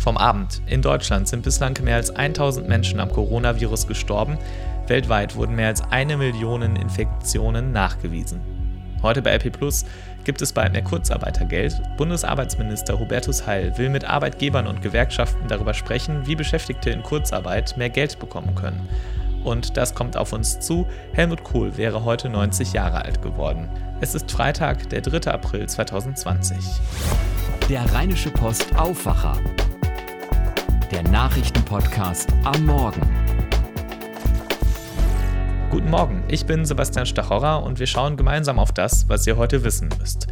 Vom Abend. In Deutschland sind bislang mehr als 1000 Menschen am Coronavirus gestorben. Weltweit wurden mehr als eine Million Infektionen nachgewiesen. Heute bei RP Plus gibt es bald mehr Kurzarbeitergeld. Bundesarbeitsminister Hubertus Heil will mit Arbeitgebern und Gewerkschaften darüber sprechen, wie Beschäftigte in Kurzarbeit mehr Geld bekommen können. Und das kommt auf uns zu. Helmut Kohl wäre heute 90 Jahre alt geworden. Es ist Freitag, der 3. April 2020. Der Rheinische Post Aufwacher der Nachrichtenpodcast am Morgen. Guten Morgen, ich bin Sebastian Stachorra und wir schauen gemeinsam auf das, was ihr heute wissen müsst.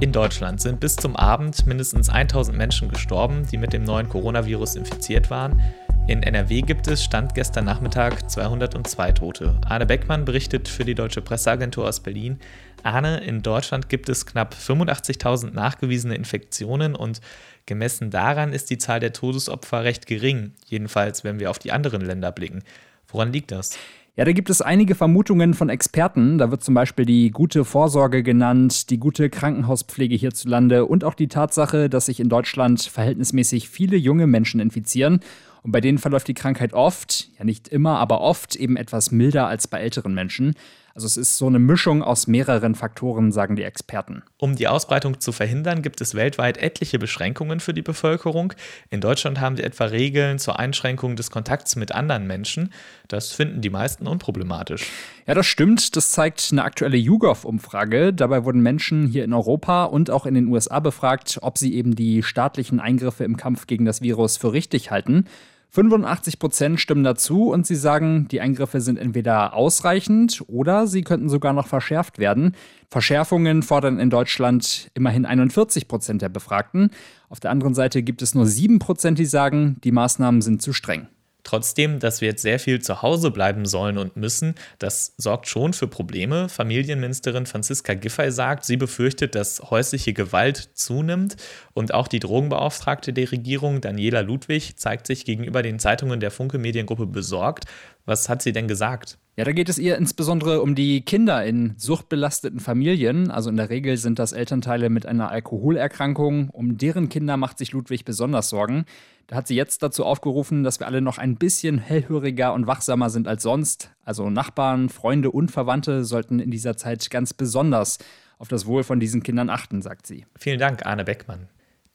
In Deutschland sind bis zum Abend mindestens 1000 Menschen gestorben, die mit dem neuen Coronavirus infiziert waren. In NRW gibt es, stand gestern Nachmittag, 202 Tote. Arne Beckmann berichtet für die Deutsche Presseagentur aus Berlin. Arne, in Deutschland gibt es knapp 85.000 nachgewiesene Infektionen und Gemessen daran ist die Zahl der Todesopfer recht gering, jedenfalls wenn wir auf die anderen Länder blicken. Woran liegt das? Ja, da gibt es einige Vermutungen von Experten. Da wird zum Beispiel die gute Vorsorge genannt, die gute Krankenhauspflege hierzulande und auch die Tatsache, dass sich in Deutschland verhältnismäßig viele junge Menschen infizieren. Und bei denen verläuft die Krankheit oft, ja nicht immer, aber oft eben etwas milder als bei älteren Menschen. Also es ist so eine Mischung aus mehreren Faktoren, sagen die Experten. Um die Ausbreitung zu verhindern, gibt es weltweit etliche Beschränkungen für die Bevölkerung. In Deutschland haben wir etwa Regeln zur Einschränkung des Kontakts mit anderen Menschen. Das finden die meisten unproblematisch. Ja, das stimmt. Das zeigt eine aktuelle YouGov-Umfrage. Dabei wurden Menschen hier in Europa und auch in den USA befragt, ob sie eben die staatlichen Eingriffe im Kampf gegen das Virus für richtig halten. 85 Prozent stimmen dazu und sie sagen, die Eingriffe sind entweder ausreichend oder sie könnten sogar noch verschärft werden. Verschärfungen fordern in Deutschland immerhin 41 Prozent der Befragten. Auf der anderen Seite gibt es nur 7 Prozent, die sagen, die Maßnahmen sind zu streng. Trotzdem, dass wir jetzt sehr viel zu Hause bleiben sollen und müssen, das sorgt schon für Probleme. Familienministerin Franziska Giffey sagt, sie befürchtet, dass häusliche Gewalt zunimmt und auch die Drogenbeauftragte der Regierung, Daniela Ludwig, zeigt sich gegenüber den Zeitungen der Funke Mediengruppe besorgt. Was hat sie denn gesagt? Ja, da geht es ihr insbesondere um die Kinder in suchtbelasteten Familien. Also in der Regel sind das Elternteile mit einer Alkoholerkrankung. Um deren Kinder macht sich Ludwig besonders Sorgen. Da hat sie jetzt dazu aufgerufen, dass wir alle noch ein bisschen hellhöriger und wachsamer sind als sonst. Also Nachbarn, Freunde und Verwandte sollten in dieser Zeit ganz besonders auf das Wohl von diesen Kindern achten, sagt sie. Vielen Dank, Arne Beckmann.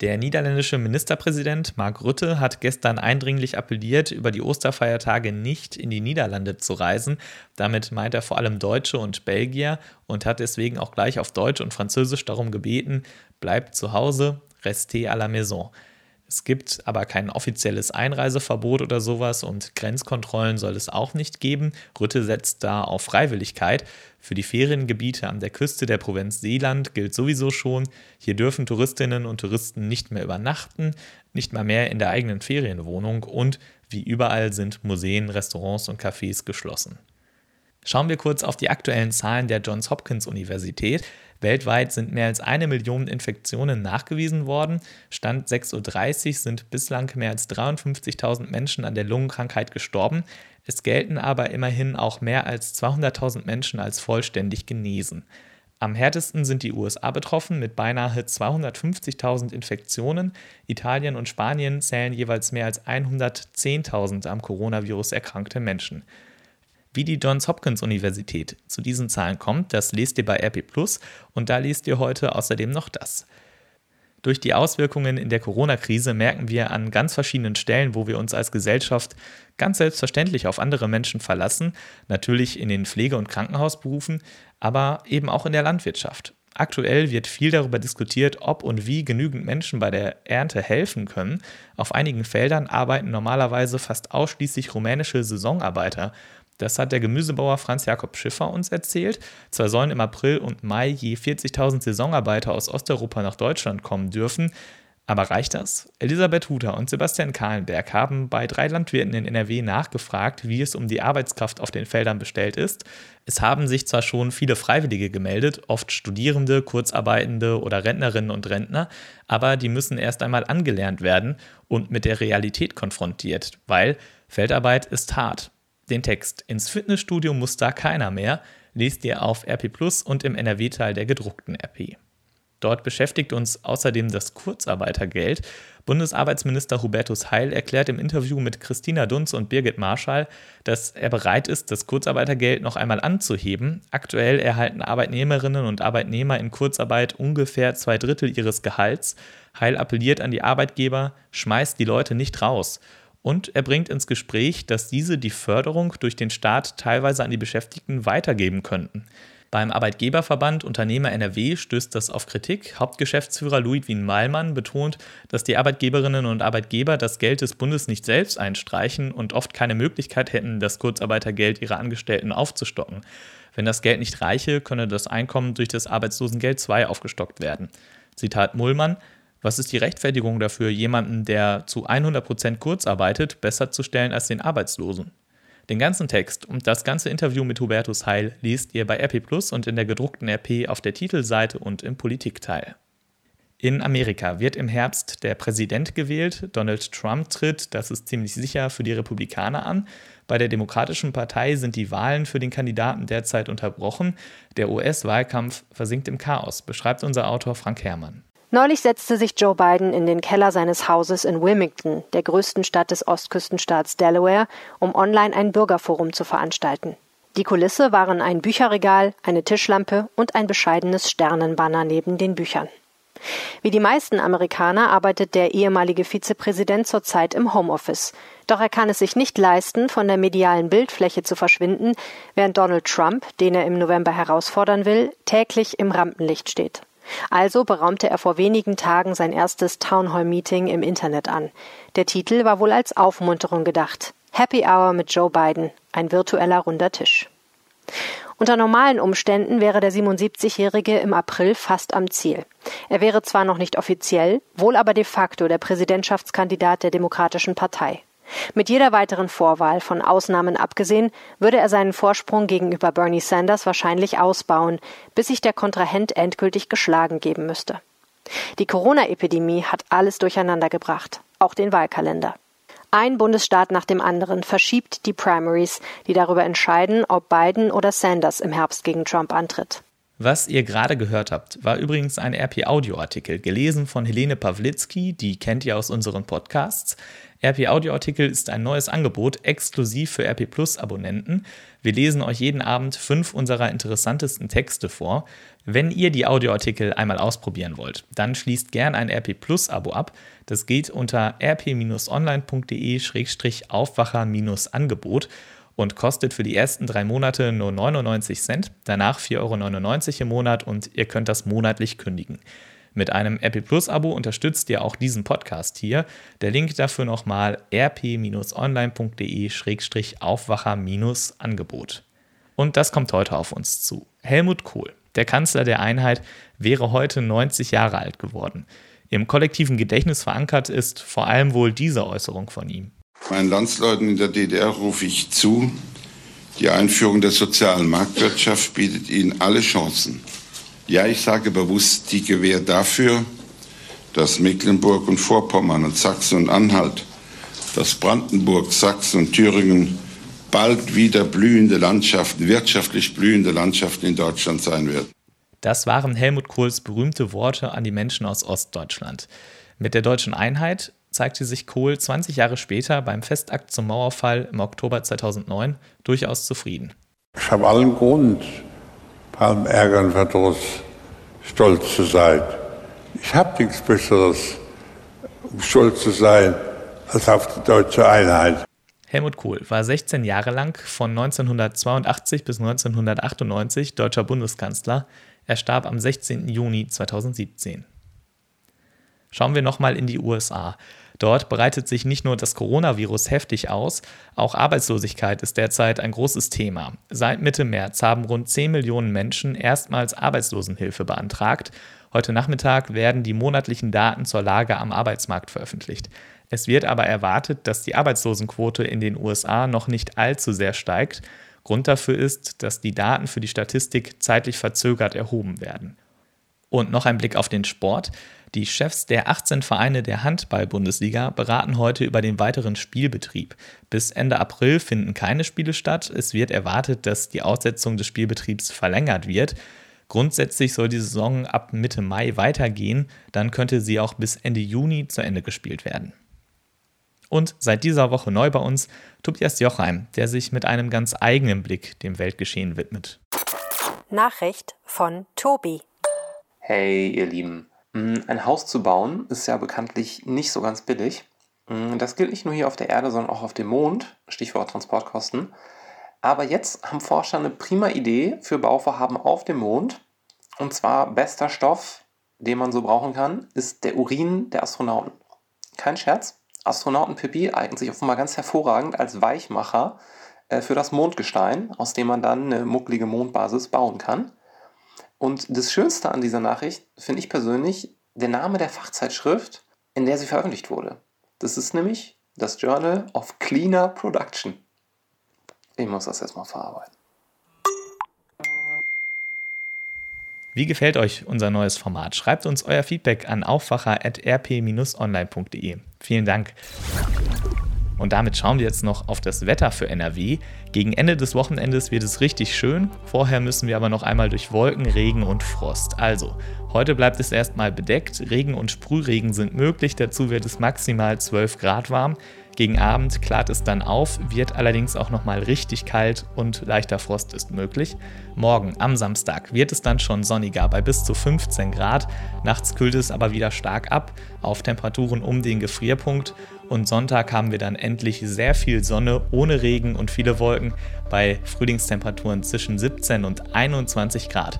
Der niederländische Ministerpräsident Mark Rutte hat gestern eindringlich appelliert, über die Osterfeiertage nicht in die Niederlande zu reisen. Damit meint er vor allem Deutsche und Belgier und hat deswegen auch gleich auf Deutsch und Französisch darum gebeten, bleibt zu Hause, restez à la maison. Es gibt aber kein offizielles Einreiseverbot oder sowas und Grenzkontrollen soll es auch nicht geben. Rütte setzt da auf Freiwilligkeit. Für die Feriengebiete an der Küste der Provinz Seeland gilt sowieso schon, hier dürfen Touristinnen und Touristen nicht mehr übernachten, nicht mal mehr in der eigenen Ferienwohnung und wie überall sind Museen, Restaurants und Cafés geschlossen. Schauen wir kurz auf die aktuellen Zahlen der Johns Hopkins Universität. Weltweit sind mehr als eine Million Infektionen nachgewiesen worden. Stand 6.30 Uhr sind bislang mehr als 53.000 Menschen an der Lungenkrankheit gestorben. Es gelten aber immerhin auch mehr als 200.000 Menschen als vollständig genesen. Am härtesten sind die USA betroffen mit beinahe 250.000 Infektionen. Italien und Spanien zählen jeweils mehr als 110.000 am Coronavirus erkrankte Menschen. Wie die Johns Hopkins Universität zu diesen Zahlen kommt, das lest ihr bei RP Plus und da lest ihr heute außerdem noch das. Durch die Auswirkungen in der Corona-Krise merken wir an ganz verschiedenen Stellen, wo wir uns als Gesellschaft ganz selbstverständlich auf andere Menschen verlassen, natürlich in den Pflege- und Krankenhausberufen, aber eben auch in der Landwirtschaft. Aktuell wird viel darüber diskutiert, ob und wie genügend Menschen bei der Ernte helfen können. Auf einigen Feldern arbeiten normalerweise fast ausschließlich rumänische Saisonarbeiter das hat der Gemüsebauer Franz Jakob Schiffer uns erzählt. Zwar sollen im April und Mai je 40.000 Saisonarbeiter aus Osteuropa nach Deutschland kommen dürfen, aber reicht das? Elisabeth Huter und Sebastian Kahlenberg haben bei drei Landwirten in NRW nachgefragt, wie es um die Arbeitskraft auf den Feldern bestellt ist. Es haben sich zwar schon viele Freiwillige gemeldet, oft Studierende, Kurzarbeitende oder Rentnerinnen und Rentner, aber die müssen erst einmal angelernt werden und mit der Realität konfrontiert, weil Feldarbeit ist hart. Den Text Ins Fitnessstudio muss da keiner mehr lest ihr auf RP Plus und im NRW-Teil der gedruckten RP. Dort beschäftigt uns außerdem das Kurzarbeitergeld. Bundesarbeitsminister Hubertus Heil erklärt im Interview mit Christina Dunz und Birgit Marschall, dass er bereit ist, das Kurzarbeitergeld noch einmal anzuheben. Aktuell erhalten Arbeitnehmerinnen und Arbeitnehmer in Kurzarbeit ungefähr zwei Drittel ihres Gehalts. Heil appelliert an die Arbeitgeber, schmeißt die Leute nicht raus. Und er bringt ins Gespräch, dass diese die Förderung durch den Staat teilweise an die Beschäftigten weitergeben könnten. Beim Arbeitgeberverband Unternehmer NRW stößt das auf Kritik. Hauptgeschäftsführer Ludwin Meilmann betont, dass die Arbeitgeberinnen und Arbeitgeber das Geld des Bundes nicht selbst einstreichen und oft keine Möglichkeit hätten, das Kurzarbeitergeld ihrer Angestellten aufzustocken. Wenn das Geld nicht reiche, könne das Einkommen durch das Arbeitslosengeld II aufgestockt werden. Zitat Mullmann: Was ist die Rechtfertigung dafür, jemanden, der zu 100 Prozent kurz arbeitet, besser zu stellen als den Arbeitslosen? Den ganzen Text und das ganze Interview mit Hubertus Heil liest ihr bei RP Plus und in der gedruckten RP auf der Titelseite und im Politikteil. In Amerika wird im Herbst der Präsident gewählt. Donald Trump tritt, das ist ziemlich sicher, für die Republikaner an. Bei der Demokratischen Partei sind die Wahlen für den Kandidaten derzeit unterbrochen. Der US-Wahlkampf versinkt im Chaos, beschreibt unser Autor Frank Herrmann. Neulich setzte sich Joe Biden in den Keller seines Hauses in Wilmington, der größten Stadt des Ostküstenstaats Delaware, um online ein Bürgerforum zu veranstalten. Die Kulisse waren ein Bücherregal, eine Tischlampe und ein bescheidenes Sternenbanner neben den Büchern. Wie die meisten Amerikaner arbeitet der ehemalige Vizepräsident zurzeit im Homeoffice. Doch er kann es sich nicht leisten, von der medialen Bildfläche zu verschwinden, während Donald Trump, den er im November herausfordern will, täglich im Rampenlicht steht. Also beraumte er vor wenigen Tagen sein erstes Townhall-Meeting im Internet an. Der Titel war wohl als Aufmunterung gedacht. Happy Hour mit Joe Biden, ein virtueller runder Tisch. Unter normalen Umständen wäre der 77-Jährige im April fast am Ziel. Er wäre zwar noch nicht offiziell, wohl aber de facto der Präsidentschaftskandidat der Demokratischen Partei. Mit jeder weiteren Vorwahl, von Ausnahmen abgesehen, würde er seinen Vorsprung gegenüber Bernie Sanders wahrscheinlich ausbauen, bis sich der Kontrahent endgültig geschlagen geben müsste. Die Corona-Epidemie hat alles durcheinandergebracht, auch den Wahlkalender. Ein Bundesstaat nach dem anderen verschiebt die Primaries, die darüber entscheiden, ob Biden oder Sanders im Herbst gegen Trump antritt. Was ihr gerade gehört habt, war übrigens ein RP-Audio-Artikel, gelesen von Helene Pawlitzki, die kennt ihr aus unseren Podcasts. RP Audioartikel ist ein neues Angebot exklusiv für RP Plus Abonnenten. Wir lesen euch jeden Abend fünf unserer interessantesten Texte vor. Wenn ihr die Audioartikel einmal ausprobieren wollt, dann schließt gern ein RP Plus Abo ab. Das geht unter rp-online.de-aufwacher-angebot und kostet für die ersten drei Monate nur 99 Cent, danach 4,99 Euro im Monat und ihr könnt das monatlich kündigen. Mit einem Apple Plus Abo unterstützt ihr auch diesen Podcast hier. Der Link dafür nochmal rp-online.de-aufwacher-angebot. Und das kommt heute auf uns zu. Helmut Kohl, der Kanzler der Einheit, wäre heute 90 Jahre alt geworden. Im kollektiven Gedächtnis verankert ist vor allem wohl diese Äußerung von ihm. Meinen Landsleuten in der DDR rufe ich zu, die Einführung der sozialen Marktwirtschaft bietet ihnen alle Chancen. Ja, ich sage bewusst die Gewähr dafür, dass Mecklenburg und Vorpommern und Sachsen und Anhalt, dass Brandenburg, Sachsen und Thüringen bald wieder blühende Landschaften, wirtschaftlich blühende Landschaften in Deutschland sein werden. Das waren Helmut Kohls berühmte Worte an die Menschen aus Ostdeutschland. Mit der deutschen Einheit zeigte sich Kohl 20 Jahre später beim Festakt zum Mauerfall im Oktober 2009 durchaus zufrieden. Ich habe allen Grund, allem Ärger und Verdruss stolz zu sein. Ich habe nichts Besseres, um stolz zu sein, als auf die deutsche Einheit. Helmut Kohl war 16 Jahre lang von 1982 bis 1998 deutscher Bundeskanzler. Er starb am 16. Juni 2017. Schauen wir nochmal in die USA. Dort breitet sich nicht nur das Coronavirus heftig aus, auch Arbeitslosigkeit ist derzeit ein großes Thema. Seit Mitte März haben rund 10 Millionen Menschen erstmals Arbeitslosenhilfe beantragt. Heute Nachmittag werden die monatlichen Daten zur Lage am Arbeitsmarkt veröffentlicht. Es wird aber erwartet, dass die Arbeitslosenquote in den USA noch nicht allzu sehr steigt. Grund dafür ist, dass die Daten für die Statistik zeitlich verzögert erhoben werden. Und noch ein Blick auf den Sport. Die Chefs der 18 Vereine der Handball-Bundesliga beraten heute über den weiteren Spielbetrieb. Bis Ende April finden keine Spiele statt. Es wird erwartet, dass die Aussetzung des Spielbetriebs verlängert wird. Grundsätzlich soll die Saison ab Mitte Mai weitergehen, dann könnte sie auch bis Ende Juni zu Ende gespielt werden. Und seit dieser Woche neu bei uns Tobias Jochheim, der sich mit einem ganz eigenen Blick dem Weltgeschehen widmet. Nachricht von Tobi. Hey, ihr Lieben. Mm, ein Haus zu bauen ist ja bekanntlich nicht so ganz billig. Mm, das gilt nicht nur hier auf der Erde, sondern auch auf dem Mond. Stichwort Transportkosten. Aber jetzt haben Forscher eine prima Idee für Bauvorhaben auf dem Mond. Und zwar bester Stoff, den man so brauchen kann, ist der Urin der Astronauten. Kein Scherz. Astronautenpipi eignet sich offenbar ganz hervorragend als Weichmacher äh, für das Mondgestein, aus dem man dann eine mucklige Mondbasis bauen kann. Und das Schönste an dieser Nachricht finde ich persönlich der Name der Fachzeitschrift, in der sie veröffentlicht wurde. Das ist nämlich das Journal of Cleaner Production. Ich muss das erstmal verarbeiten. Wie gefällt euch unser neues Format? Schreibt uns euer Feedback an aufwacher.rp-online.de. Vielen Dank. Und damit schauen wir jetzt noch auf das Wetter für NRW. Gegen Ende des Wochenendes wird es richtig schön. Vorher müssen wir aber noch einmal durch Wolken, Regen und Frost. Also, heute bleibt es erstmal bedeckt. Regen und Sprühregen sind möglich. Dazu wird es maximal 12 Grad warm. Gegen Abend klart es dann auf, wird allerdings auch nochmal richtig kalt und leichter Frost ist möglich. Morgen am Samstag wird es dann schon sonniger bei bis zu 15 Grad. Nachts kühlt es aber wieder stark ab auf Temperaturen um den Gefrierpunkt. Und Sonntag haben wir dann endlich sehr viel Sonne ohne Regen und viele Wolken bei Frühlingstemperaturen zwischen 17 und 21 Grad.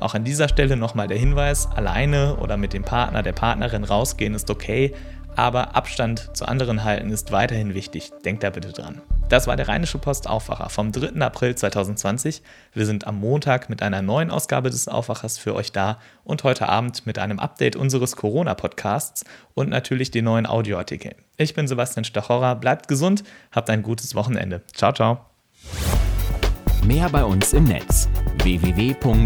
Auch an dieser Stelle nochmal der Hinweis, alleine oder mit dem Partner, der Partnerin rausgehen ist okay, aber Abstand zu anderen halten ist weiterhin wichtig. Denkt da bitte dran. Das war der Rheinische Post Aufwacher vom 3. April 2020. Wir sind am Montag mit einer neuen Ausgabe des Aufwachers für euch da und heute Abend mit einem Update unseres Corona-Podcasts und natürlich den neuen Audioartikeln. Ich bin Sebastian Stachorra, bleibt gesund, habt ein gutes Wochenende. Ciao, ciao. Mehr bei uns im Netz www.rp-online.de